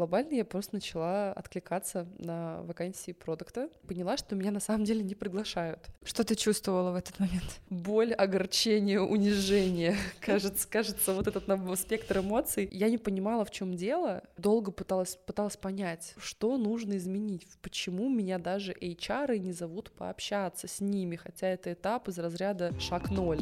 глобально я просто начала откликаться на вакансии продукта. Поняла, что меня на самом деле не приглашают. Что ты чувствовала в этот момент? Боль, огорчение, унижение. Кажется, кажется, вот этот спектр эмоций. Я не понимала, в чем дело. Долго пыталась, пыталась понять, что нужно изменить, почему меня даже HR не зовут пообщаться с ними, хотя это этап из разряда шаг ноль.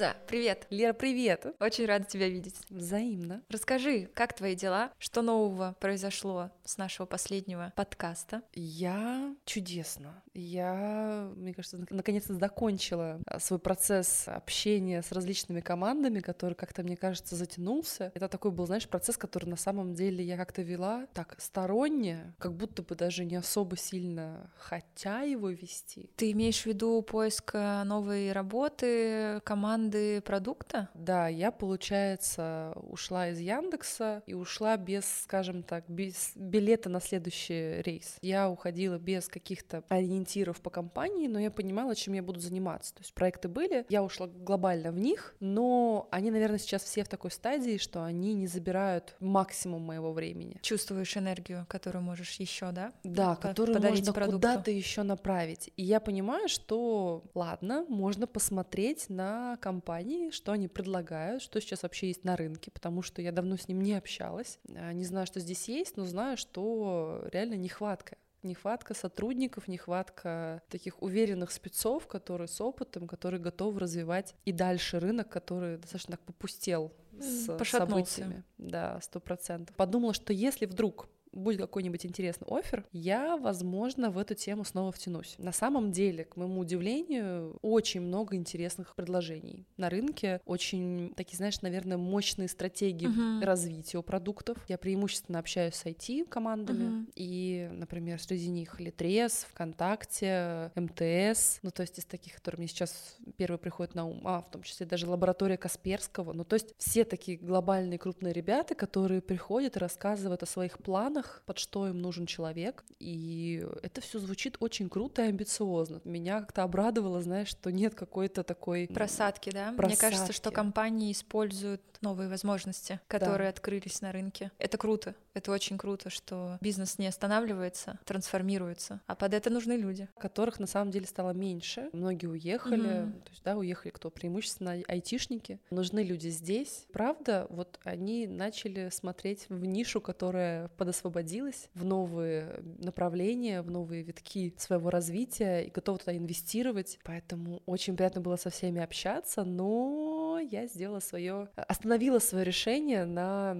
Лиза, привет. Лера, привет. Очень рада тебя видеть. Взаимно. Расскажи, как твои дела? Что нового произошло с нашего последнего подкаста? Я чудесно. Я, мне кажется, наконец-то закончила а, свой процесс общения с различными командами, который как-то, мне кажется, затянулся. Это такой был, знаешь, процесс, который на самом деле я как-то вела так сторонне, как будто бы даже не особо сильно хотя его вести. Ты имеешь в виду поиск э, новой работы, команды продукта? Да, я, получается, ушла из Яндекса и ушла без, скажем так, без билета на следующий рейс. Я уходила без каких-то ориентиров ориентиров по компании, но я понимала, чем я буду заниматься. То есть проекты были, я ушла глобально в них, но они, наверное, сейчас все в такой стадии, что они не забирают максимум моего времени. Чувствуешь энергию, которую можешь еще, да? Да, которую можно куда-то еще направить. И я понимаю, что ладно, можно посмотреть на компании, что они предлагают, что сейчас вообще есть на рынке, потому что я давно с ним не общалась. А, не знаю, что здесь есть, но знаю, что реально нехватка Нехватка сотрудников, нехватка таких уверенных спецов, которые с опытом, которые готовы развивать и дальше рынок, который достаточно так попустел с Пошатнулся. событиями. Да, сто процентов. Подумала, что если вдруг будет какой-нибудь интересный офер, я, возможно, в эту тему снова втянусь. На самом деле, к моему удивлению, очень много интересных предложений на рынке, очень такие, знаешь, наверное, мощные стратегии uh-huh. развития продуктов. Я преимущественно общаюсь с IT-командами, uh-huh. и, например, среди них Литрес, ВКонтакте, МТС, ну, то есть из таких, которые мне сейчас первые приходят на ум, а, в том числе даже лаборатория Касперского, ну, то есть все такие глобальные крупные ребята, которые приходят и рассказывают о своих планах, планах, под что им нужен человек. И это все звучит очень круто и амбициозно. Меня как-то обрадовало, знаешь, что нет какой-то такой... Просадки, да? Просадки. Мне кажется, что компании используют новые возможности, которые да. открылись на рынке. Это круто. Это очень круто, что бизнес не останавливается, трансформируется. А под это нужны люди. Которых на самом деле стало меньше. Многие уехали. Mm-hmm. То есть, да, уехали кто? Преимущественно айтишники. Нужны люди здесь. Правда, вот они начали смотреть в нишу, которая подосвобождена освободилась в новые направления, в новые витки своего развития и готова туда инвестировать. Поэтому очень приятно было со всеми общаться, но я сделала свое, остановила свое решение на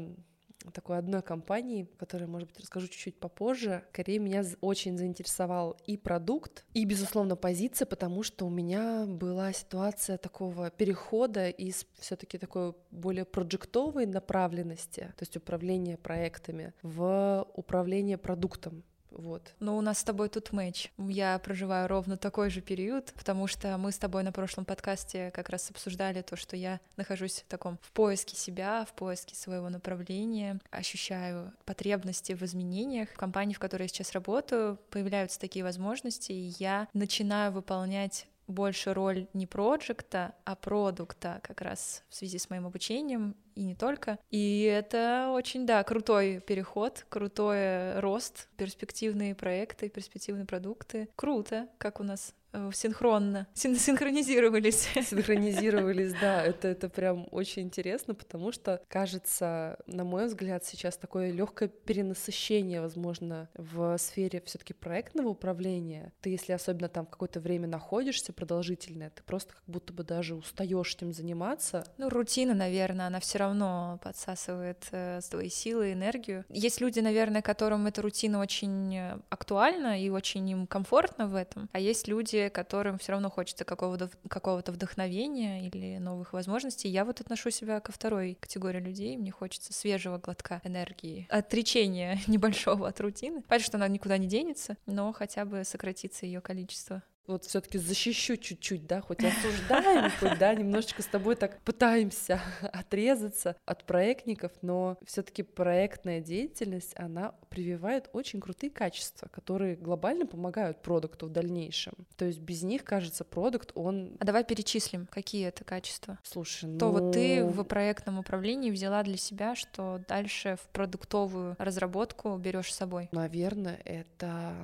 такой одной компании, которой, может быть, расскажу чуть-чуть попозже. Скорее, меня очень заинтересовал и продукт, и, безусловно, позиция, потому что у меня была ситуация такого перехода из все таки такой более проектовой направленности, то есть управление проектами, в управление продуктом. Вот. Но у нас с тобой тут матч. Я проживаю ровно такой же период, потому что мы с тобой на прошлом подкасте как раз обсуждали то, что я нахожусь в таком в поиске себя, в поиске своего направления, ощущаю потребности в изменениях. В компании, в которой я сейчас работаю, появляются такие возможности, и я начинаю выполнять больше роль не проекта, а продукта как раз в связи с моим обучением и не только. И это очень, да, крутой переход, крутой рост, перспективные проекты, перспективные продукты. Круто, как у нас Э, синхронно, син синхронизировались. Синхронизировались, да, это, это прям очень интересно, потому что, кажется, на мой взгляд, сейчас такое легкое перенасыщение, возможно, в сфере все таки проектного управления. Ты, если особенно там какое-то время находишься продолжительное, ты просто как будто бы даже устаешь этим заниматься. Ну, рутина, наверное, она все равно подсасывает э, свои силы, энергию. Есть люди, наверное, которым эта рутина очень э, актуальна и очень им комфортно в этом, а есть люди, которым все равно хочется какого-то какого вдохновения или новых возможностей. Я вот отношу себя ко второй категории людей. Мне хочется свежего глотка энергии, отречения небольшого от рутины. Понятно, что она никуда не денется, но хотя бы сократится ее количество. Вот все таки защищу чуть-чуть, да, хоть осуждаем, хоть, да, немножечко с тобой так пытаемся отрезаться от проектников, но все таки проектная деятельность, она прививает очень крутые качества, которые глобально помогают продукту в дальнейшем. То есть без них, кажется, продукт, он... А давай перечислим, какие это качества. Слушай, ну... То вот ты в проектном управлении взяла для себя, что дальше в продуктовую разработку берешь с собой? Наверное, это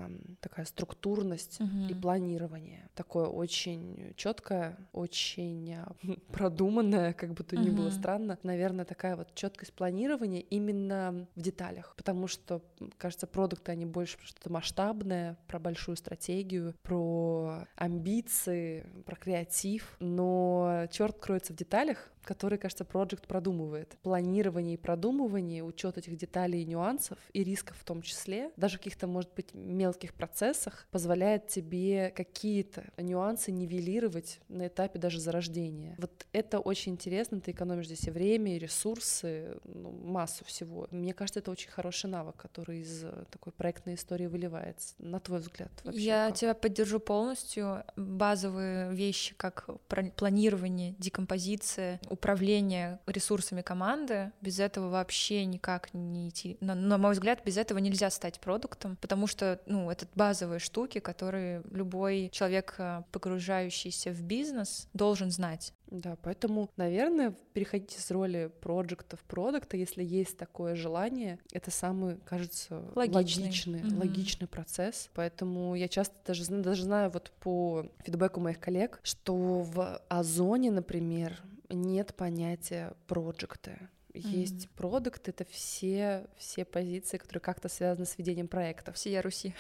такая структурность угу. и планирование. Такое очень четкое, очень а, продуманное, как бы то ни было странно. Наверное, такая вот четкость планирования именно в деталях. Потому что, кажется, продукты, они больше про что-то масштабное, про большую стратегию, про амбиции, про креатив. Но черт кроется в деталях, который, кажется, проект продумывает. Планирование и продумывание, учет этих деталей и нюансов, и рисков в том числе, даже каких-то, может быть, мелких процессах, позволяет тебе какие-то нюансы нивелировать на этапе даже зарождения. Вот это очень интересно, ты экономишь здесь и время, и ресурсы, ну, массу всего. Мне кажется, это очень хороший навык, который из такой проектной истории выливается. На твой взгляд вообще? Я как? тебя поддержу полностью. Базовые вещи, как планирование, декомпозиция, управление ресурсами команды, без этого вообще никак не идти. На, на мой взгляд, без этого нельзя стать продуктом, потому что, ну, это базовые штуки, которые любой человек, э, погружающийся в бизнес, должен знать. Да, поэтому, наверное, переходите с роли проекта в продукта, если есть такое желание. Это самый, кажется, логичный, логичный, mm-hmm. логичный процесс. Поэтому я часто даже, даже знаю вот по фидбэку моих коллег, что в Озоне, например, нет понятия проекты. Есть продукт, это все, все позиции, которые как-то связаны с ведением проектов. Всея Руси.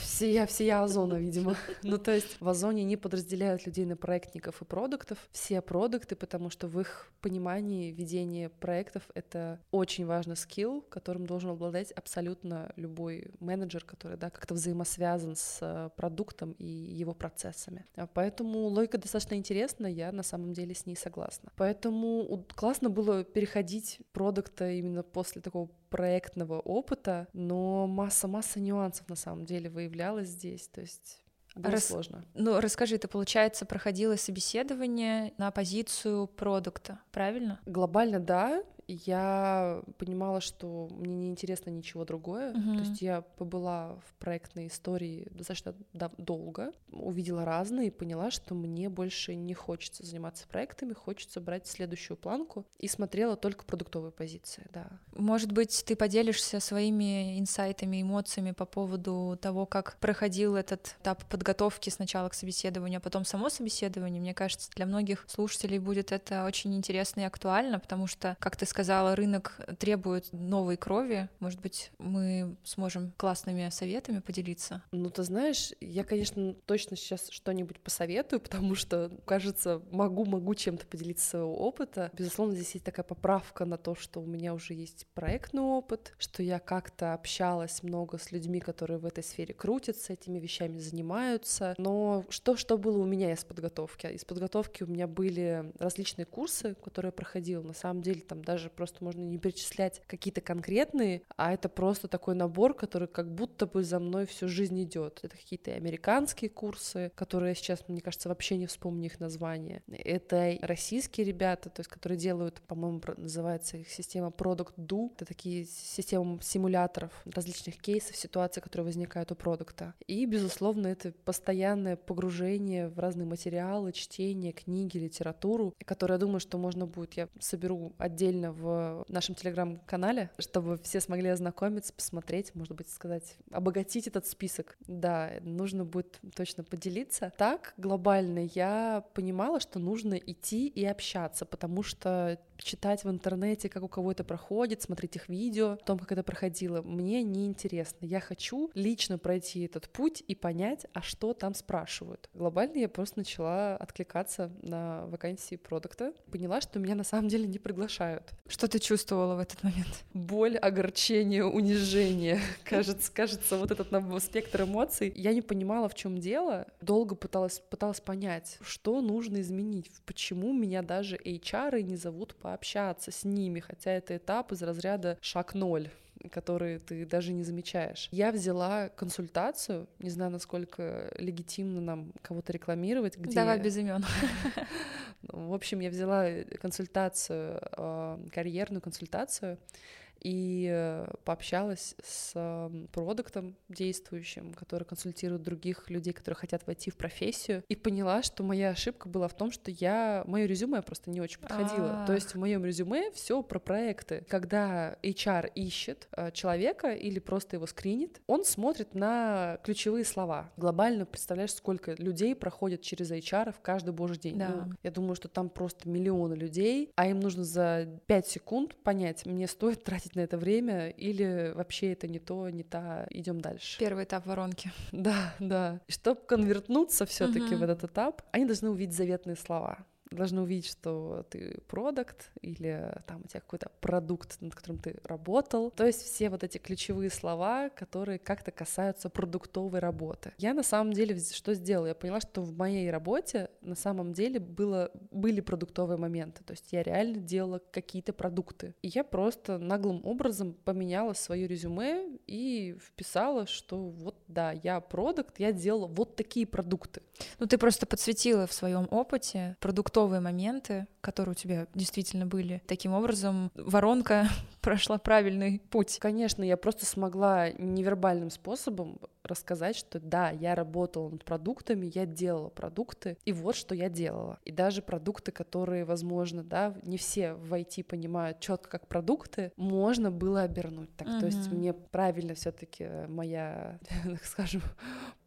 Всея, всея Озона, видимо. Ну, то есть в Озоне не подразделяют людей на проектников и продуктов. Все продукты, потому что в их понимании ведение проектов — это очень важный скилл, которым должен обладать абсолютно любой менеджер, который, да, как-то взаимосвязан с э, продуктом и его процессами. А поэтому логика достаточно интересна, я на самом деле с ней согласна. Поэтому классно было переходить продукта именно после такого проектного опыта, но масса-масса нюансов на самом деле выявлялась здесь, то есть было Рас... сложно. Ну, расскажи, ты, получается, проходила собеседование на позицию продукта, правильно? Глобально, да я понимала, что мне не интересно ничего другое. Uh-huh. То есть я побыла в проектной истории достаточно долго, увидела разные и поняла, что мне больше не хочется заниматься проектами, хочется брать следующую планку и смотрела только продуктовые позиции, да. Может быть, ты поделишься своими инсайтами, эмоциями по поводу того, как проходил этот этап подготовки сначала к собеседованию, а потом само собеседование. Мне кажется, для многих слушателей будет это очень интересно и актуально, потому что, как ты сказала, сказала, рынок требует новой крови. Может быть, мы сможем классными советами поделиться? Ну, ты знаешь, я, конечно, точно сейчас что-нибудь посоветую, потому что, кажется, могу-могу чем-то поделиться своего опыта. Безусловно, здесь есть такая поправка на то, что у меня уже есть проектный опыт, что я как-то общалась много с людьми, которые в этой сфере крутятся, этими вещами занимаются. Но что, что было у меня из подготовки? Из подготовки у меня были различные курсы, которые я проходила. На самом деле, там даже даже просто можно не перечислять какие-то конкретные, а это просто такой набор, который как будто бы за мной всю жизнь идет. Это какие-то американские курсы, которые сейчас, мне кажется, вообще не вспомню их название. Это российские ребята, то есть которые делают, по-моему, называется их система Product Do. Это такие системы симуляторов различных кейсов, ситуаций, которые возникают у продукта. И, безусловно, это постоянное погружение в разные материалы, чтение, книги, литературу, которые, я думаю, что можно будет, я соберу отдельно в нашем телеграм-канале, чтобы все смогли ознакомиться, посмотреть, может быть, сказать, обогатить этот список. Да, нужно будет точно поделиться. Так, глобально я понимала, что нужно идти и общаться, потому что читать в интернете, как у кого это проходит, смотреть их видео, о том, как это проходило, мне не интересно. Я хочу лично пройти этот путь и понять, а что там спрашивают. Глобально я просто начала откликаться на вакансии продукта, поняла, что меня на самом деле не приглашают. Что ты чувствовала в этот момент? Боль, огорчение, унижение. Кажется, кажется, вот этот спектр эмоций. Я не понимала, в чем дело. Долго пыталась, пыталась понять, что нужно изменить, почему меня даже HR не зовут по пообщаться с ними, хотя это этап из разряда шаг ноль которые ты даже не замечаешь. Я взяла консультацию, не знаю, насколько легитимно нам кого-то рекламировать. Где... Давай без имен. В общем, я взяла консультацию, а, карьерную консультацию, и э, пообщалась с продуктом действующим, который консультирует других людей, которые хотят войти в профессию, и поняла, что моя ошибка была в том, что я мое резюме просто не очень подходило. То есть в моем резюме все про проекты. Когда HR ищет э, человека или просто его скринит, он смотрит на ключевые слова. Глобально представляешь, сколько людей проходят через HR в каждый божий день. Да. Ну, я думаю, что там просто миллионы людей, а им нужно за 5 секунд понять, мне стоит тратить тратить на это время, или вообще это не то, не та, идем дальше. Первый этап воронки. Да, да. Чтобы конвертнуться все-таки угу. в этот этап, они должны увидеть заветные слова должны увидеть, что ты продукт или там у тебя какой-то продукт, над которым ты работал. То есть все вот эти ключевые слова, которые как-то касаются продуктовой работы. Я на самом деле что сделала? Я поняла, что в моей работе на самом деле было, были продуктовые моменты. То есть я реально делала какие-то продукты. И я просто наглым образом поменяла свое резюме и вписала, что вот да, я продукт, я делала вот такие продукты. Ну ты просто подсветила в своем опыте продуктовые продуктовые моменты, которые у тебя действительно были. Таким образом, воронка прошла правильный путь. Конечно, я просто смогла невербальным способом рассказать, что да, я работала над продуктами, я делала продукты, и вот что я делала. И даже продукты, которые, возможно, да, не все в IT понимают четко как продукты, можно было обернуть так. Uh-huh. То есть мне правильно все-таки моя, так скажем,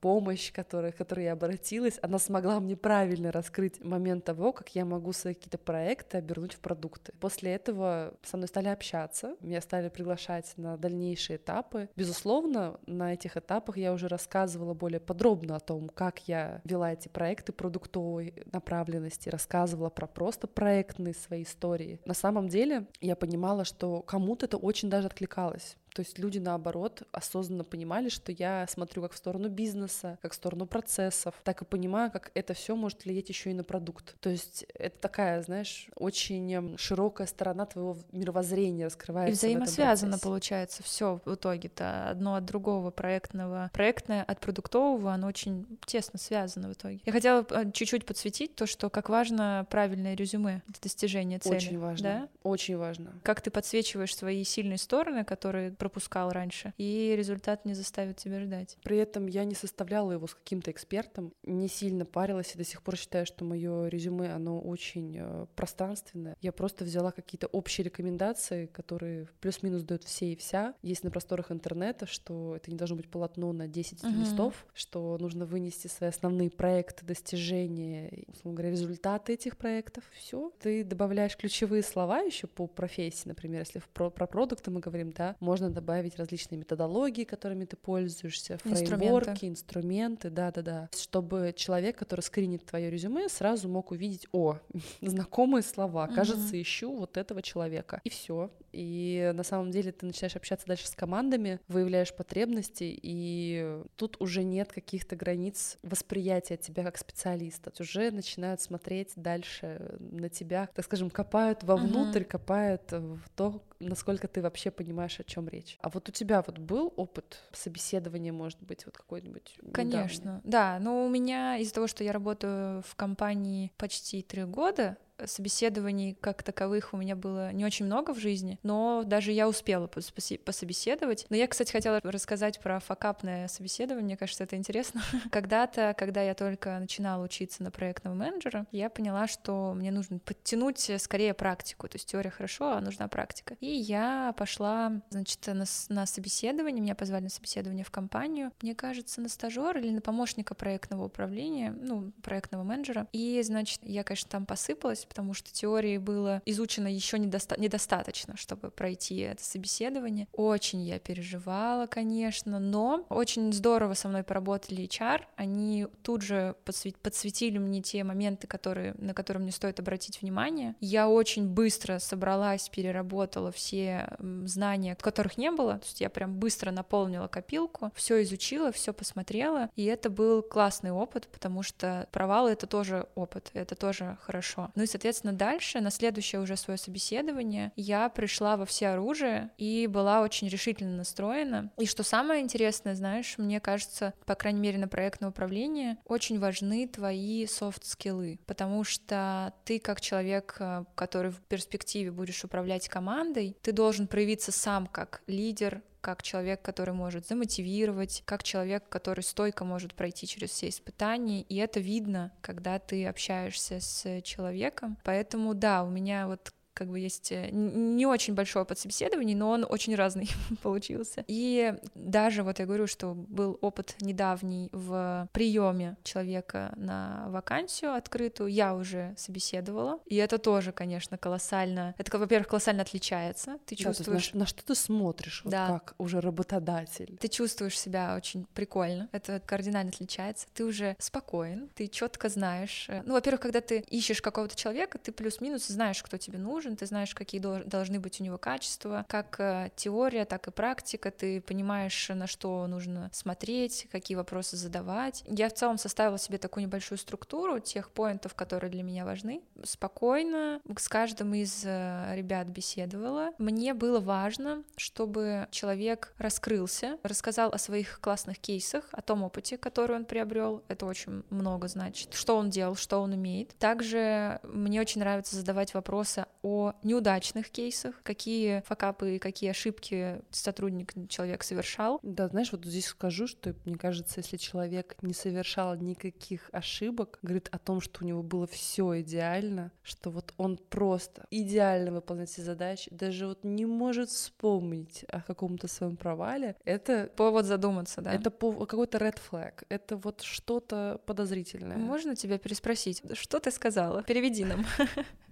помощь, которая, к которой я обратилась, она смогла мне правильно раскрыть момент того, как я могу свои какие-то проекты обернуть в продукты. После этого со мной стали общаться, меня стали приглашать на дальнейшие этапы. Безусловно, на этих этапах я уже рассказывала более подробно о том, как я вела эти проекты продуктовой направленности, рассказывала про просто проектные свои истории. На самом деле я понимала, что кому-то это очень даже откликалось. То есть люди, наоборот, осознанно понимали, что я смотрю как в сторону бизнеса, как в сторону процессов, так и понимаю, как это все может влиять еще и на продукт. То есть это такая, знаешь, очень эм, широкая сторона твоего мировоззрения раскрывается. И взаимосвязано получается все в итоге-то одно от другого проектного. Проектное от продуктового, оно очень тесно связано в итоге. Я хотела э, чуть-чуть подсветить то, что как важно правильное резюме для достижения цели. Очень важно. Да? Очень важно. Как ты подсвечиваешь свои сильные стороны, которые пропускал раньше, и результат не заставит тебя ждать. При этом я не составляла его с каким-то экспертом, не сильно парилась и до сих пор считаю, что мое резюме, оно очень э, пространственное. Я просто взяла какие-то общие рекомендации, которые плюс-минус дают все и вся. Есть на просторах интернета, что это не должно быть полотно на 10 uh-huh. листов, что нужно вынести свои основные проекты, достижения, условно говоря, результаты этих проектов. Все. Ты добавляешь ключевые слова еще по профессии, например, если про, про продукты мы говорим, да, можно добавить различные методологии, которыми ты пользуешься, фреймворки, инструменты, да-да-да, чтобы человек, который скринит твое резюме, сразу мог увидеть, о, знакомые слова, кажется, угу. ищу вот этого человека, и все. И на самом деле ты начинаешь общаться дальше с командами, выявляешь потребности, и тут уже нет каких-то границ восприятия тебя как специалиста. Уже начинают смотреть дальше на тебя, так скажем, копают вовнутрь, uh копают в то, насколько ты вообще понимаешь, о чем речь. А вот у тебя вот был опыт собеседования, может быть, вот какой-нибудь? Конечно, недавний? да. Но у меня из-за того, что я работаю в компании почти три года, собеседований как таковых у меня было не очень много в жизни, но даже я успела пособеседовать. Но я, кстати, хотела рассказать про факапное собеседование, мне кажется, это интересно. Когда-то, когда я только начинала учиться на проектного менеджера, я поняла, что мне нужно подтянуть скорее практику, то есть теория хорошо, а нужна практика. И я пошла, значит, на, на собеседование, меня позвали на собеседование в компанию, мне кажется, на стажер или на помощника проектного управления, ну, проектного менеджера. И, значит, я, конечно, там посыпалась, потому что теории было изучено еще недоста- недостаточно, чтобы пройти это собеседование. Очень я переживала, конечно, но очень здорово со мной поработали HR. Они тут же подсвет- подсветили мне те моменты, которые, на которые мне стоит обратить внимание. Я очень быстро собралась, переработала все знания, которых не было. То есть я прям быстро наполнила копилку, все изучила, все посмотрела. И это был классный опыт, потому что провалы — это тоже опыт, это тоже хорошо. Ну и, соответственно, дальше, на следующее уже свое собеседование, я пришла во все оружие и была очень решительно настроена. И что самое интересное, знаешь, мне кажется, по крайней мере, на проектное управление, очень важны твои софт-скиллы, потому что ты как человек, э, который в перспективе будешь управлять командой, ты должен проявиться сам как лидер, как человек, который может замотивировать, как человек, который стойко может пройти через все испытания, и это видно, когда ты общаешься с человеком. Поэтому да, у меня вот как бы есть э, не очень большой опыт собеседований, но он очень разный получился. И даже вот я говорю, что был опыт недавний в приеме человека на вакансию открытую, я уже собеседовала, и это тоже, конечно, колоссально. Это, во-первых, колоссально отличается. Ты чувствуешь да, на, на что ты смотришь, да. вот как уже работодатель. Ты чувствуешь себя очень прикольно. Это кардинально отличается. Ты уже спокоен, ты четко знаешь. Э, ну, во-первых, когда ты ищешь какого-то человека, ты плюс-минус знаешь, кто тебе нужен нужен, ты знаешь, какие должны быть у него качества, как э, теория, так и практика, ты понимаешь, на что нужно смотреть, какие вопросы задавать. Я в целом составила себе такую небольшую структуру тех поинтов, которые для меня важны. Спокойно с каждым из э, ребят беседовала. Мне было важно, чтобы человек раскрылся, рассказал о своих классных кейсах, о том опыте, который он приобрел. Это очень много значит. Что он делал, что он умеет. Также мне очень нравится задавать вопросы о неудачных кейсах, какие факапы и какие ошибки сотрудник, человек совершал. Да, знаешь, вот здесь скажу, что мне кажется, если человек не совершал никаких ошибок, говорит о том, что у него было все идеально, что вот он просто идеально выполняет все задачи, даже вот не может вспомнить о каком-то своем провале, это повод задуматься, да? Это какой-то red flag, это вот что-то подозрительное. Можно тебя переспросить, что ты сказала? Переведи нам.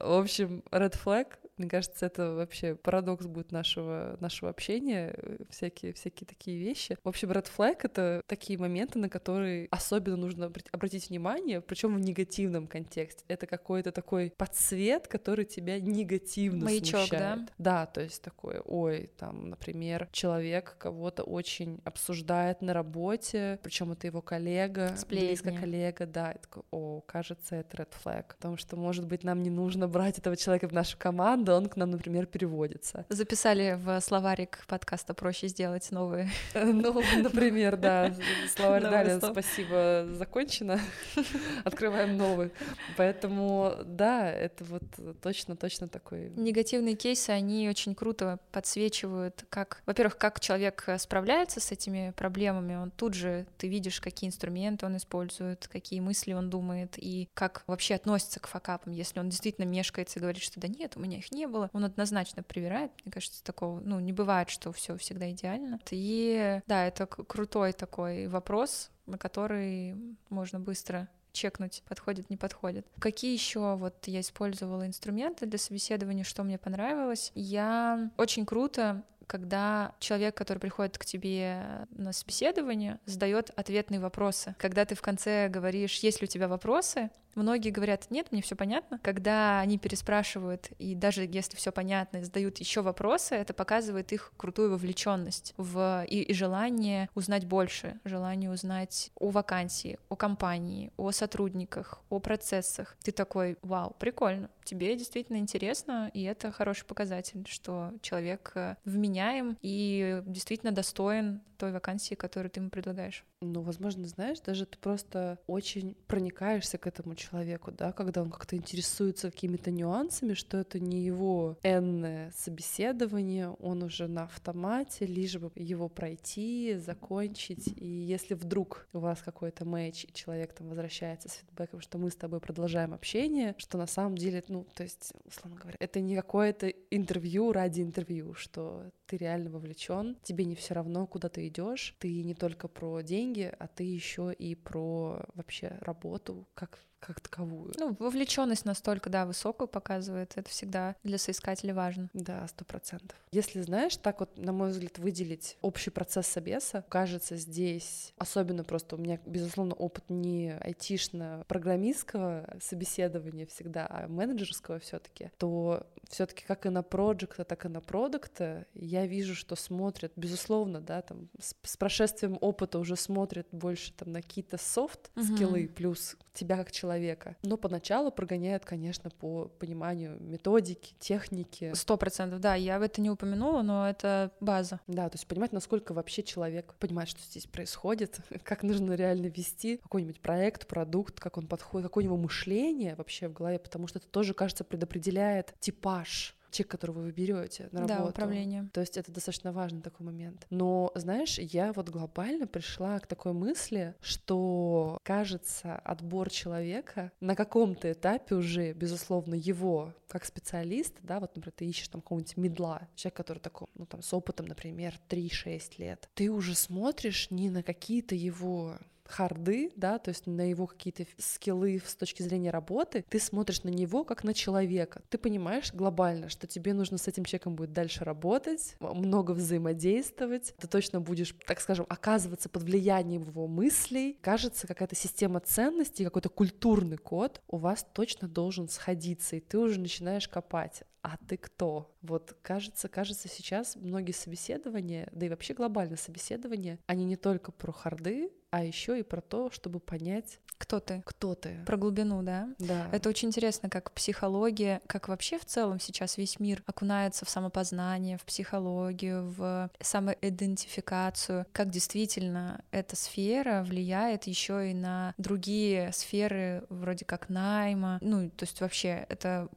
В общем, red flag мне кажется, это вообще парадокс будет нашего, нашего общения, э, всякие, всякие такие вещи. В общем, red flag — это такие моменты, на которые особенно нужно обратить внимание, причем в негативном контексте. Это какой-то такой подсвет, который тебя негативно Маячок, смущает. да? Да, то есть такой, ой, там, например, человек кого-то очень обсуждает на работе, причем это его коллега, Сплетни. близко коллега, да, и такой, о, кажется, это red flag, потому что, может быть, нам не нужно брать этого человека в нашу команду, да, он к нам, например, переводится. Записали в словарик подкаста «Проще сделать новые». Ну, например, да, словарь дали, спасибо, закончено, открываем новый. Поэтому, да, это вот точно-точно такой... Негативные кейсы, они очень круто подсвечивают, как, во-первых, как человек справляется с этими проблемами, он тут же, ты видишь, какие инструменты он использует, какие мысли он думает, и как вообще относится к факапам, если он действительно мешкается и говорит, что да нет, у меня их не было, он однозначно привирает. Мне кажется, такого, ну, не бывает, что все всегда идеально. И да, это крутой такой вопрос, на который можно быстро чекнуть, подходит, не подходит. Какие еще вот я использовала инструменты для собеседования, что мне понравилось? Я очень круто когда человек, который приходит к тебе на собеседование, задает ответные вопросы. Когда ты в конце говоришь, есть ли у тебя вопросы, Многие говорят, нет, мне все понятно. Когда они переспрашивают, и даже если все понятно, задают еще вопросы, это показывает их крутую вовлеченность в и, и желание узнать больше, желание узнать о вакансии, о компании, о сотрудниках, о процессах. Ты такой, вау, прикольно, тебе действительно интересно, и это хороший показатель, что человек э, вменяем и действительно достоин той вакансии, которую ты ему предлагаешь. Ну, возможно, знаешь, даже ты просто очень проникаешься к этому человеку, да, когда он как-то интересуется какими-то нюансами, что это не его энное собеседование, он уже на автомате, лишь бы его пройти, закончить, и если вдруг у вас какой-то матч, и человек там возвращается с фидбэком, что мы с тобой продолжаем общение, что на самом деле, ну, то есть, условно говоря, это не какое-то интервью ради интервью, что ты реально вовлечен, тебе не все равно, куда ты идешь, ты не только про деньги, а ты еще и про вообще работу, как как таковую. Ну, вовлеченность настолько, да, высокую показывает. Это всегда для соискателя важно. Да, сто процентов. Если знаешь, так вот, на мой взгляд, выделить общий процесс собеса, кажется, здесь, особенно просто у меня, безусловно, опыт не айтишно-программистского собеседования всегда, а менеджерского все таки то все таки как и на проекта, так и на продукта я вижу, что смотрят, безусловно, да, там с, с прошествием опыта уже смотрят больше там на какие-то софт-скиллы, uh-huh. плюс тебя как человека человека. Но поначалу прогоняют, конечно, по пониманию методики, техники. Сто процентов, да, я в это не упомянула, но это база. Да, то есть понимать, насколько вообще человек понимает, что здесь происходит, как нужно реально вести какой-нибудь проект, продукт, как он подходит, какое у него мышление вообще в голове, потому что это тоже, кажется, предопределяет типаж человек, которого вы берете на работу. Да, управление. То есть это достаточно важный такой момент. Но, знаешь, я вот глобально пришла к такой мысли, что, кажется, отбор человека на каком-то этапе уже, безусловно, его как специалист, да, вот, например, ты ищешь там какого-нибудь медла, человек, который такой, ну, там, с опытом, например, 3-6 лет, ты уже смотришь не на какие-то его харды, да, то есть на его какие-то скиллы с точки зрения работы, ты смотришь на него как на человека. Ты понимаешь глобально, что тебе нужно с этим человеком будет дальше работать, много взаимодействовать, ты точно будешь, так скажем, оказываться под влиянием его мыслей. Кажется, какая-то система ценностей, какой-то культурный код у вас точно должен сходиться, и ты уже начинаешь копать а ты кто? Вот кажется, кажется, сейчас многие собеседования, да и вообще глобальные собеседования, они не только про харды, а еще и про то, чтобы понять, кто ты. Кто ты. Про глубину, да? Да. Это очень интересно, как психология, как вообще в целом сейчас весь мир окунается в самопознание, в психологию, в самоидентификацию, как действительно эта сфера влияет еще и на другие сферы, вроде как найма. Ну, то есть вообще это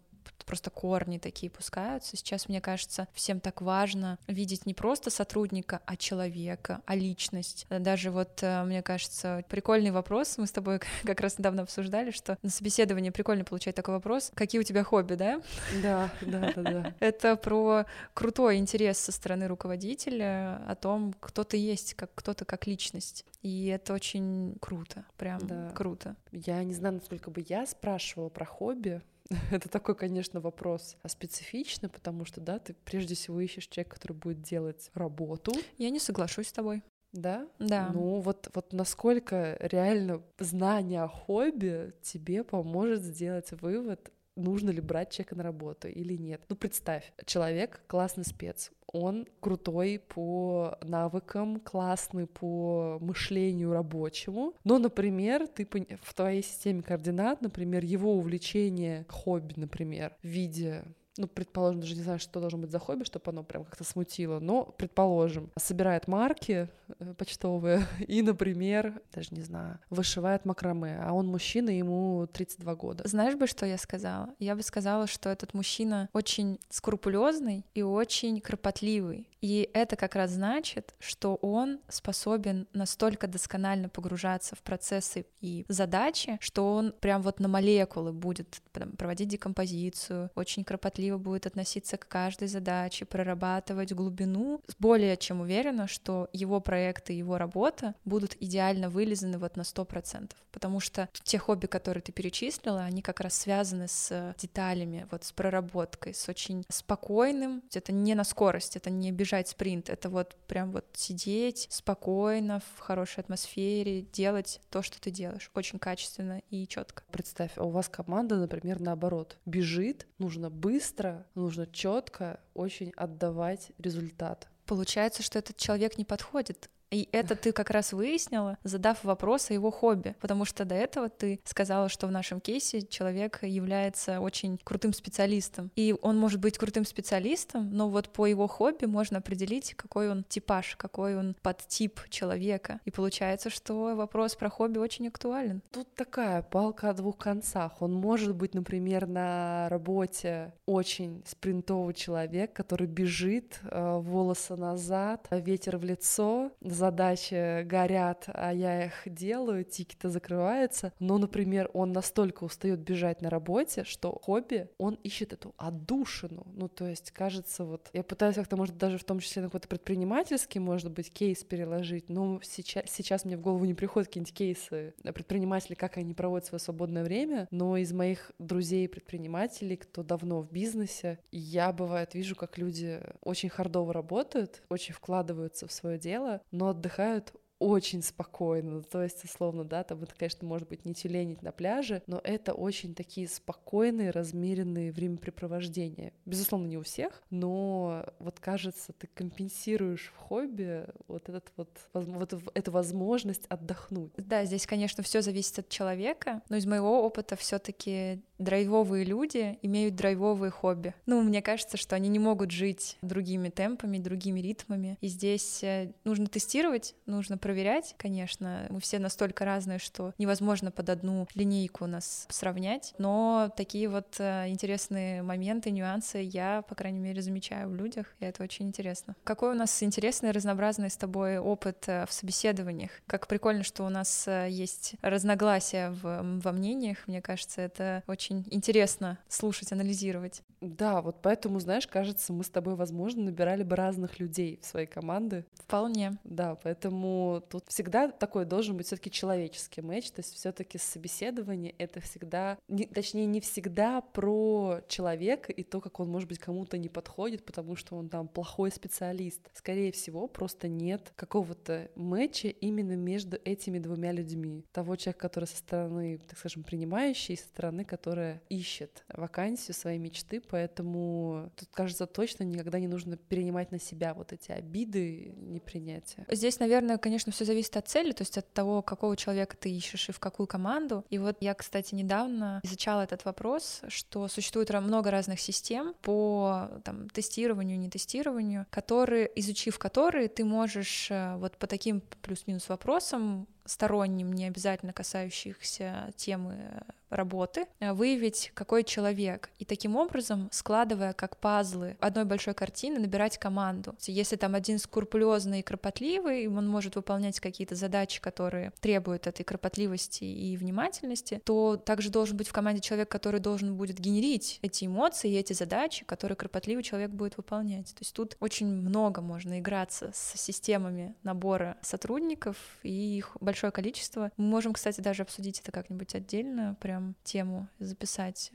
просто корни такие пускаются. Сейчас, мне кажется, всем так важно видеть не просто сотрудника, а человека, а личность. Даже вот, э, мне кажется, прикольный вопрос, мы с тобой как раз недавно обсуждали, что на собеседовании прикольно получать такой вопрос, какие у тебя хобби, да? Да, да, да, да. Это про крутой интерес со стороны руководителя о том, кто ты есть, как кто ты как личность. И это очень круто, прям да. круто. Я не знаю, насколько бы я спрашивала про хобби, Это такой, конечно, вопрос а специфичный, потому что, да, ты прежде всего ищешь человека, который будет делать работу. Я не соглашусь с тобой. Да? Да. Ну вот, вот насколько реально знание о хобби тебе поможет сделать вывод, нужно ли брать человека на работу или нет. Ну представь, человек классный спец, он крутой по навыкам, классный по мышлению рабочему. Но, например, ты в твоей системе координат, например, его увлечение, хобби, например, в виде ну, предположим, даже не знаю, что должно быть за хобби, чтобы оно прям как-то смутило, но, предположим, собирает марки э, почтовые и, например, даже не знаю, вышивает макраме, а он мужчина, ему 32 года. Знаешь бы, что я сказала? Я бы сказала, что этот мужчина очень скрупулезный и очень кропотливый. И это как раз значит, что он способен настолько досконально погружаться в процессы и задачи, что он прям вот на молекулы будет проводить декомпозицию, очень кропотливо будет относиться к каждой задаче, прорабатывать глубину. Более чем уверена, что его проекты, его работа будут идеально вылизаны вот на 100%, потому что те хобби, которые ты перечислила, они как раз связаны с деталями, вот с проработкой, с очень спокойным, это не на скорость, это не бежать спринт, это вот прям вот сидеть спокойно, в хорошей атмосфере, делать то, что ты делаешь, очень качественно и четко. Представь, а у вас команда, например, наоборот, бежит, нужно быстро, нужно четко, очень отдавать результат. Получается, что этот человек не подходит и это ты как раз выяснила, задав вопрос о его хобби, потому что до этого ты сказала, что в нашем кейсе человек является очень крутым специалистом. И он может быть крутым специалистом, но вот по его хобби можно определить, какой он типаж, какой он подтип человека. И получается, что вопрос про хобби очень актуален. Тут такая палка о двух концах. Он может быть, например, на работе очень спринтовый человек, который бежит, э, волосы назад, ветер в лицо, задачи горят, а я их делаю, тики-то закрываются. Но, например, он настолько устает бежать на работе, что хобби, он ищет эту отдушину. Ну, то есть, кажется, вот я пытаюсь как-то, может, даже в том числе на какой-то предпринимательский, может быть, кейс переложить, но сейчас, сейчас мне в голову не приходят какие-нибудь кейсы предпринимателей, как они проводят свое свободное время, но из моих друзей-предпринимателей, кто давно в бизнесе, я, бывает, вижу, как люди очень хардово работают, очень вкладываются в свое дело, но отдыхают очень спокойно. То есть, условно, да, там это, конечно, может быть не тюленить на пляже, но это очень такие спокойные, размеренные времяпрепровождения. Безусловно, не у всех, но вот кажется, ты компенсируешь в хобби вот этот вот, вот эту возможность отдохнуть. Да, здесь, конечно, все зависит от человека, но из моего опыта все-таки драйвовые люди имеют драйвовые хобби. Ну, мне кажется, что они не могут жить другими темпами, другими ритмами. И здесь э, нужно тестировать, нужно проверять, конечно. Мы все настолько разные, что невозможно под одну линейку нас сравнять. Но такие вот э, интересные моменты, нюансы я, по крайней мере, замечаю в людях, и это очень интересно. Какой у нас интересный, разнообразный с тобой опыт э, в собеседованиях. Как прикольно, что у нас есть разногласия в, во мнениях. Мне кажется, это очень очень интересно слушать, анализировать. Да, вот поэтому, знаешь, кажется, мы с тобой, возможно, набирали бы разных людей в свои команды. Вполне. Да, поэтому тут всегда такой должен быть все-таки человеческий матч, то есть все-таки собеседование это всегда, не, точнее, не всегда про человека и то, как он, может быть, кому-то не подходит, потому что он там плохой специалист. Скорее всего, просто нет какого-то матча именно между этими двумя людьми. Того человека, который со стороны, так скажем, принимающий, и со стороны, которая ищет вакансию своей мечты, поэтому тут, кажется, точно никогда не нужно перенимать на себя вот эти обиды, непринятия. Здесь, наверное, конечно, все зависит от цели, то есть от того, какого человека ты ищешь и в какую команду. И вот я, кстати, недавно изучала этот вопрос, что существует много разных систем по там, тестированию, не тестированию, которые, изучив которые, ты можешь э, вот по таким плюс-минус вопросам сторонним, не обязательно касающихся темы работы, э, выявить, какой человек. И таким образом, складывая как пазлы одной большой картины, набирать команду. Если там один скрупулезный и кропотливый, он может выполнять какие-то задачи, которые требуют этой кропотливости и внимательности, то также должен быть в команде человек, который должен будет генерить эти эмоции и эти задачи, которые кропотливый человек будет выполнять. То есть тут очень много можно играться с системами набора сотрудников и их большое большое количество. Мы можем, кстати, даже обсудить это как-нибудь отдельно, прям тему записать,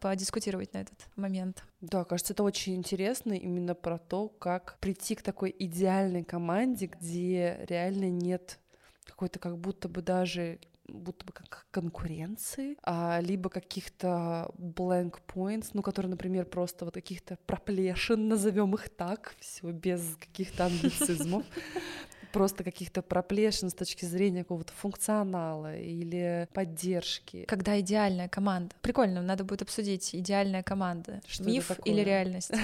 подискутировать на этот момент. Да, кажется, это очень интересно именно про то, как прийти к такой идеальной команде, где реально нет какой-то как будто бы даже будто бы как конкуренции, а, либо каких-то blank points, ну, которые, например, просто вот каких-то проплешин, назовем их так, все без каких-то англицизмов, просто каких-то проплешин с точки зрения какого-то функционала или поддержки. Когда идеальная команда. Прикольно, надо будет обсудить идеальная команда. Что Миф или реальность?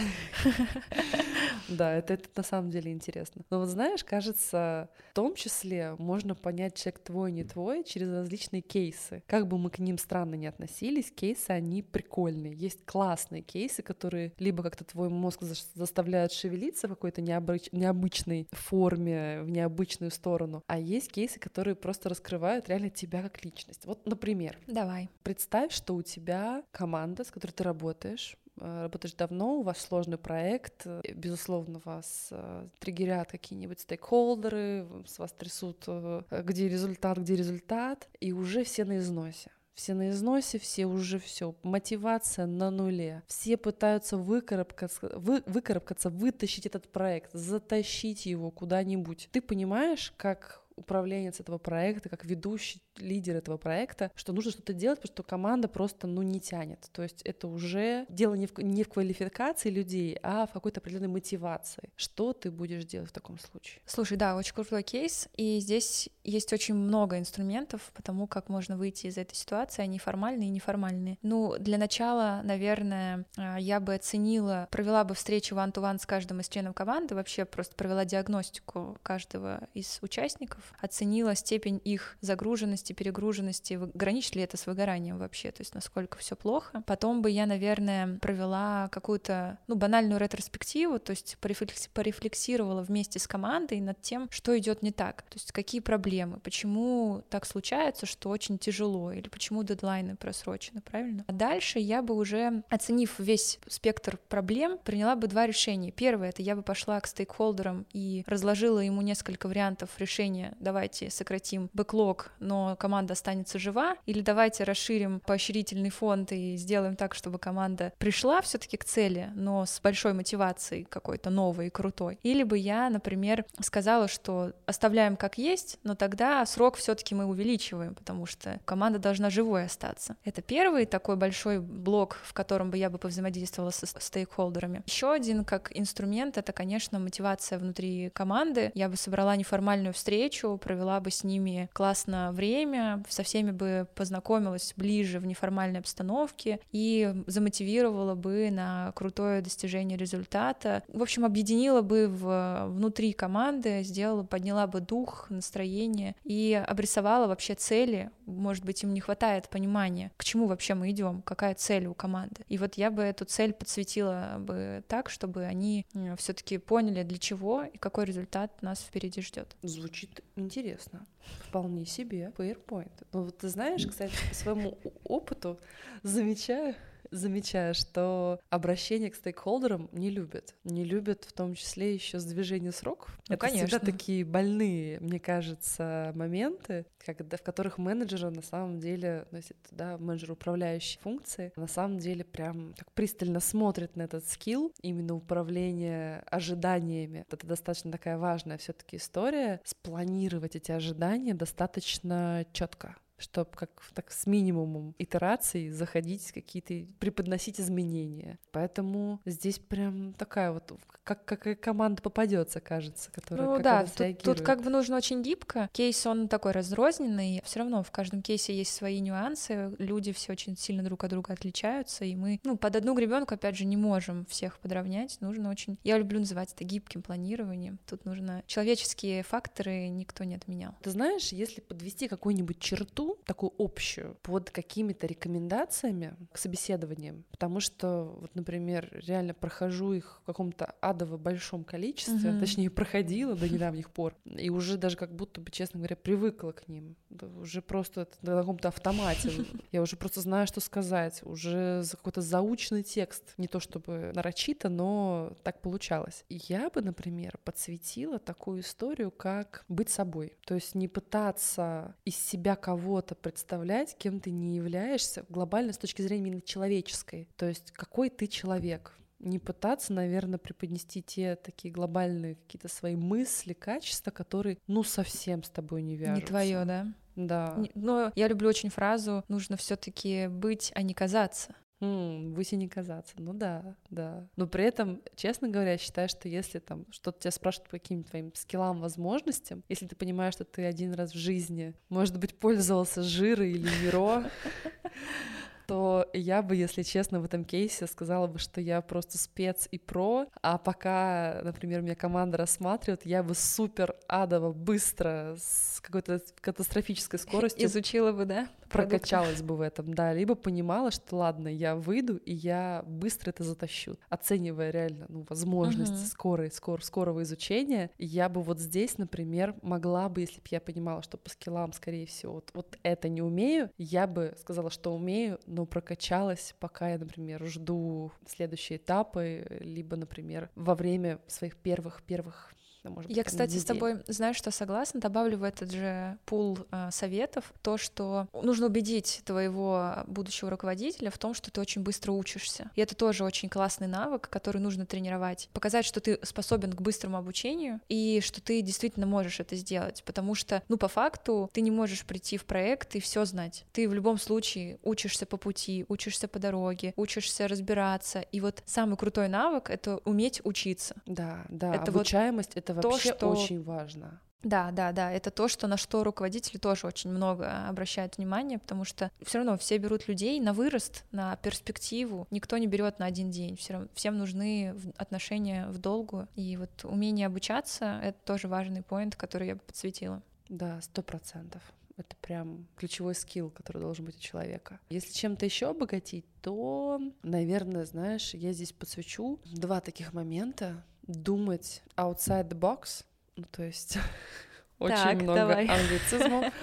Да, это, это на самом деле интересно. Но вот знаешь, кажется, в том числе можно понять, человек твой, не твой, через различные кейсы. Как бы мы к ним странно не относились, кейсы, они прикольные. Есть классные кейсы, которые либо как-то твой мозг заставляют шевелиться в какой-то необыч... необычной форме, в необычную сторону, а есть кейсы, которые просто раскрывают реально тебя как личность. Вот, например. Давай. Представь, что у тебя команда, с которой ты работаешь, Э, работаешь давно, у вас сложный проект, э, безусловно, вас э, триггерят какие-нибудь стейкхолдеры, с вас трясут, где результат, где результат, и уже все на износе. Все на износе, все уже все, мотивация на нуле. Все пытаются выкарабкаться, вы, выкарабкаться, вытащить этот проект, затащить его куда-нибудь. Ты понимаешь, как управленец этого проекта, как ведущий лидер этого проекта, что нужно что-то делать, потому что команда просто, ну, не тянет. То есть это уже дело не в, не в квалификации людей, а в какой-то определенной мотивации. Что ты будешь делать в таком случае? Слушай, да, очень крутой кейс, и здесь есть очень много инструментов по тому, как можно выйти из этой ситуации, они формальные и неформальные. Ну, для начала, наверное, а, я бы оценила, провела бы встречу one-to-one с каждым из членов команды, вообще просто провела диагностику каждого из участников, оценила степень их загруженности перегруженности, граничит ли это с выгоранием вообще, то есть насколько все плохо. Потом бы я, наверное, провела какую-то, ну, банальную ретроспективу, то есть порефлексировала вместе с командой над тем, что идет не так, то есть какие проблемы, почему так случается, что очень тяжело, или почему дедлайны просрочены, правильно? А дальше я бы уже, оценив весь спектр проблем, приняла бы два решения. Первое — это я бы пошла к стейкхолдерам и разложила ему несколько вариантов решения давайте сократим бэклог, но команда останется жива, или давайте расширим поощрительный фонд и сделаем так, чтобы команда пришла все таки к цели, но с большой мотивацией какой-то новой и крутой. Или бы я, например, сказала, что оставляем как есть, но тогда срок все таки мы увеличиваем, потому что команда должна живой остаться. Это первый такой большой блок, в котором бы я бы повзаимодействовала со стейкхолдерами. Еще один как инструмент — это, конечно, мотивация внутри команды. Я бы собрала неформальную встречу, провела бы с ними классно время, со всеми бы познакомилась ближе в неформальной обстановке и замотивировала бы на крутое достижение результата. В общем, объединила бы в, внутри команды, сделала, подняла бы дух, настроение и обрисовала вообще цели. Может быть, им не хватает понимания, к чему вообще мы идем, какая цель у команды. И вот я бы эту цель подсветила бы так, чтобы они все-таки поняли, для чего и какой результат нас впереди ждет. Звучит интересно. Вполне себе. PowerPoint. Ну вот ты знаешь, кстати, по своему опыту замечаю, замечаю, что обращение к стейкхолдерам не любят. Не любят в том числе еще сдвижение сроков. Ну, Это конечно. всегда такие больные, мне кажется, моменты, когда, в которых менеджеры на самом деле, ну, если это, да, менеджер управляющей функции, на самом деле прям так пристально смотрит на этот скилл, именно управление ожиданиями. Это достаточно такая важная все таки история, спланировать эти ожидания достаточно четко чтобы как так с минимумом итераций заходить какие-то преподносить изменения. Поэтому здесь прям такая вот как какая команда попадется, кажется, которая ну как да, тут, тут как бы нужно очень гибко. Кейс он такой разрозненный, все равно в каждом кейсе есть свои нюансы. Люди все очень сильно друг от друга отличаются, и мы, ну, под одну гребенку, опять же, не можем всех подровнять. Нужно очень, я люблю называть это гибким планированием. Тут нужно человеческие факторы никто не отменял. Ты знаешь, если подвести какую-нибудь черту, такую общую, под какими-то рекомендациями к собеседованиям, потому что, вот, например, реально прохожу их в каком-то адово большом количестве, Мгм. точнее, проходила до недавних пор, и уже даже как будто бы, честно говоря, привыкла к ним. Уже просто на каком-то автомате. Я уже просто знаю, что сказать. Уже за какой-то заученный текст. Не то чтобы нарочито, но так получалось. И я бы, например, подсветила такую историю, как быть собой. То есть не пытаться из себя кого-то представлять, кем ты не являешься, глобально с точки зрения именно человеческой. То есть какой ты человек не пытаться, наверное, преподнести те такие глобальные какие-то свои мысли, качества, которые, ну, совсем с тобой не вяжутся. Не твое, да? Да. Но я люблю очень фразу «нужно все-таки быть, а не казаться». М, быть и не казаться. Ну да, да. Но при этом, честно говоря, я считаю, что если там что-то тебя спрашивают по каким-то твоим скиллам, возможностям, если ты понимаешь, что ты один раз в жизни, может быть, пользовался жирой или миро, то я бы, если честно, в этом кейсе сказала бы, что я просто спец и про, а пока, например, меня команда рассматривает, я бы супер адово быстро с какой-то катастрофической скоростью Изучила бы, да? прокачалась бы в этом, да, либо понимала, что ладно, я выйду и я быстро это затащу, оценивая реально, ну, возможности Мгм. скорой, скор, скорого изучения, я бы вот здесь, например, могла бы, если бы я понимала, что по скиллам, скорее всего, вот, вот это не умею, я бы сказала, что умею, но прокачалась, пока я, например, жду следующие этапы, либо, например, во время своих первых ну, может быть, Я, кстати, с тобой, знаешь, что согласна, добавлю в этот же пул а, советов то, что нужно убедить твоего будущего руководителя в том, что ты очень быстро учишься. И это тоже очень классный навык, который нужно тренировать. Показать, что ты способен к быстрому обучению и что ты действительно можешь это сделать. Потому что, ну, по факту, ты не можешь прийти в проект и все знать. Ты в любом случае учишься по пути, учишься по дороге, учишься разбираться. И вот самый крутой навык — это уметь учиться. Да, да, Это вот обучаемость то, что- очень важно. Да, да, да, это то, что на что руководители тоже очень много обращают внимание, потому что все равно все берут людей на вырост, на перспективу. Никто не берет на один день. Все равно всем нужны отношения в долгу. И вот умение обучаться это тоже важный поинт, который я бы подсветила. Да, сто процентов. Это прям ключевой скилл, который должен быть у человека. Если чем-то еще обогатить, то, наверное, знаешь, я здесь подсвечу два таких момента. Думать outside the box, ну, то есть очень Так, много давай. англицизмов.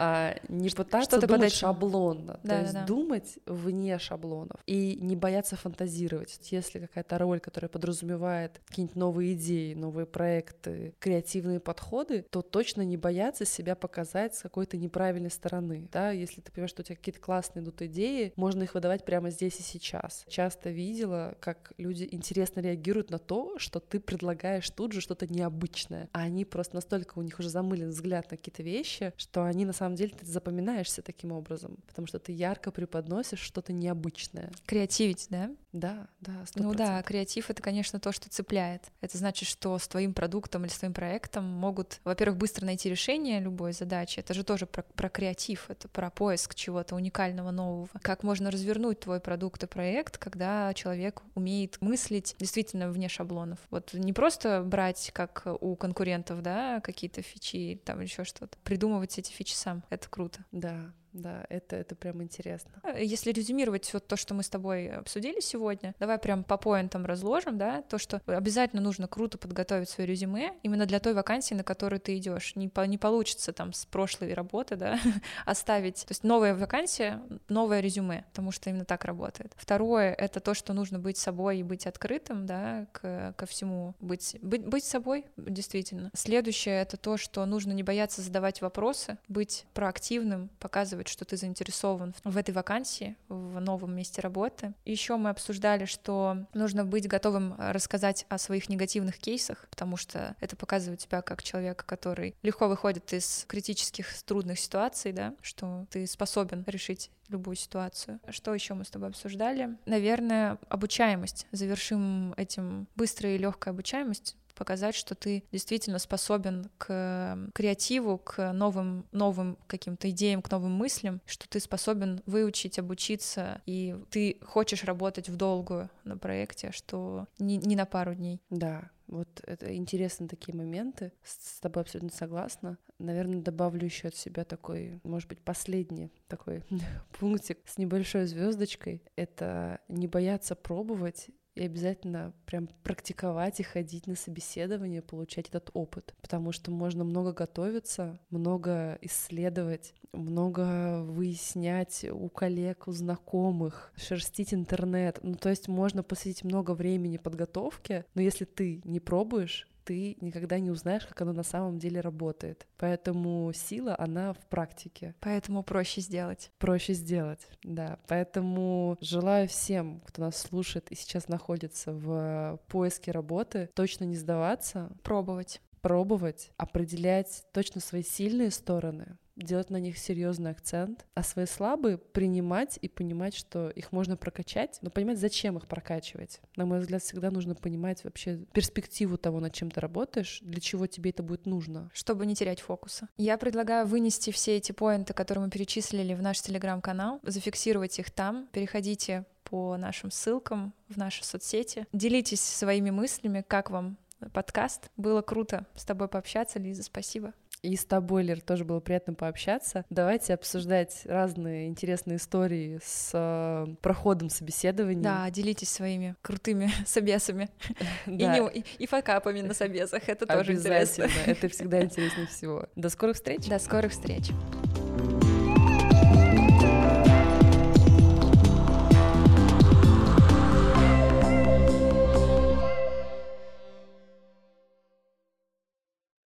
А, не пытаться Что-то думать подать. шаблонно, Да, то есть да, думать вне шаблонов и не бояться фантазировать. Если какая-то роль, которая подразумевает какие-нибудь новые идеи, новые проекты, креативные подходы, то точно не бояться себя показать с какой-то неправильной стороны. Да? Если ты понимаешь, что у тебя какие-то классные идут идеи, можно их выдавать прямо здесь и сейчас. Часто видела, как люди интересно реагируют на то, что ты предлагаешь тут же что-то необычное, а они просто настолько у них уже замылен взгляд на какие-то вещи, что они на самом деле ты запоминаешься таким образом, потому что ты ярко преподносишь что-то необычное. Креативить, да? Да, да, Ну да, 100%. креатив это, конечно, то, что цепляет. Это значит, что с твоим продуктом или с твоим проектом могут, во-первых, быстро найти решение любой задачи. Это же тоже про, про креатив, это про поиск чего-то уникального, нового. Как можно развернуть твой продукт и проект, когда человек умеет мыслить действительно вне шаблонов. Вот не просто брать, как у конкурентов, да, какие-то фичи, там еще что-то. Придумывать эти фичи сам. Это круто. Да, да, это, это прям интересно. Э, Если резюмировать вот то, что мы с тобой обсудили сегодня, давай прям по поинтам разложим, да, то, что обязательно нужно круто подготовить свое резюме именно для той вакансии, на которую ты идешь. Не, по- не получится там с прошлой работы, да, оставить. То есть новая вакансия, новое резюме, потому что именно так работает. Второе — это то, что нужно быть собой и быть открытым, да, к- ко всему. Быть, быть, быть собой, действительно. Следующее — это то, что нужно не бояться задавать вопросы, быть проактивным, показывать, что ты заинтересован в этой вакансии, в новом месте работы. Еще мы обсуждали, что нужно быть готовым рассказать о своих негативных кейсах, потому что это показывает тебя как человека, который легко выходит из критических трудных ситуаций, да, что ты способен решить любую ситуацию. Что еще мы с тобой обсуждали? Наверное, обучаемость. Завершим этим быстрая и легкая обучаемость показать, что ты действительно способен к креативу, к новым, новым каким-то идеям, к новым мыслям, что ты способен выучить, обучиться, и ты хочешь работать в долгую на проекте, что не, не на пару дней. Да, вот это интересные такие моменты. С тобой абсолютно согласна. Наверное, добавлю еще от себя такой, может быть, последний такой пунктик с небольшой звездочкой. Это не бояться пробовать и обязательно прям практиковать и ходить на собеседование, получать этот опыт, потому что можно много готовиться, много исследовать, много выяснять у коллег, у знакомых, шерстить интернет. Ну, то есть можно посвятить много времени подготовке, но если ты не пробуешь, ты никогда не узнаешь, как оно на самом деле работает. Поэтому сила, она в практике. Поэтому проще сделать. Проще сделать, да. Поэтому желаю всем, кто нас слушает и сейчас находится в поиске работы, точно не сдаваться, Пробовать. пробовать, определять точно свои сильные стороны, делать на них серьезный акцент, а свои слабые принимать и понимать, что их можно прокачать, но понимать, зачем их прокачивать. На мой взгляд, всегда нужно понимать вообще перспективу того, над чем ты работаешь, для чего тебе это будет нужно. чтобы не терять фокуса. Я предлагаю вынести все эти поинты, которые мы перечислили в наш телеграм-канал, зафиксировать их там. Переходите по нашим ссылкам в наши соцсети. Делитесь своими мыслями, как вам подкаст. Было круто с тобой пообщаться, Лиза, спасибо. И с тобой, Лер, тоже было приятно пообщаться. Давайте обсуждать разные интересные истории с э, проходом собеседования. Да, делитесь своими крутыми собесами и, не- и- факапами на собесах. Это тоже интересно. Это всегда интереснее всего. До скорых встреч! До скорых встреч.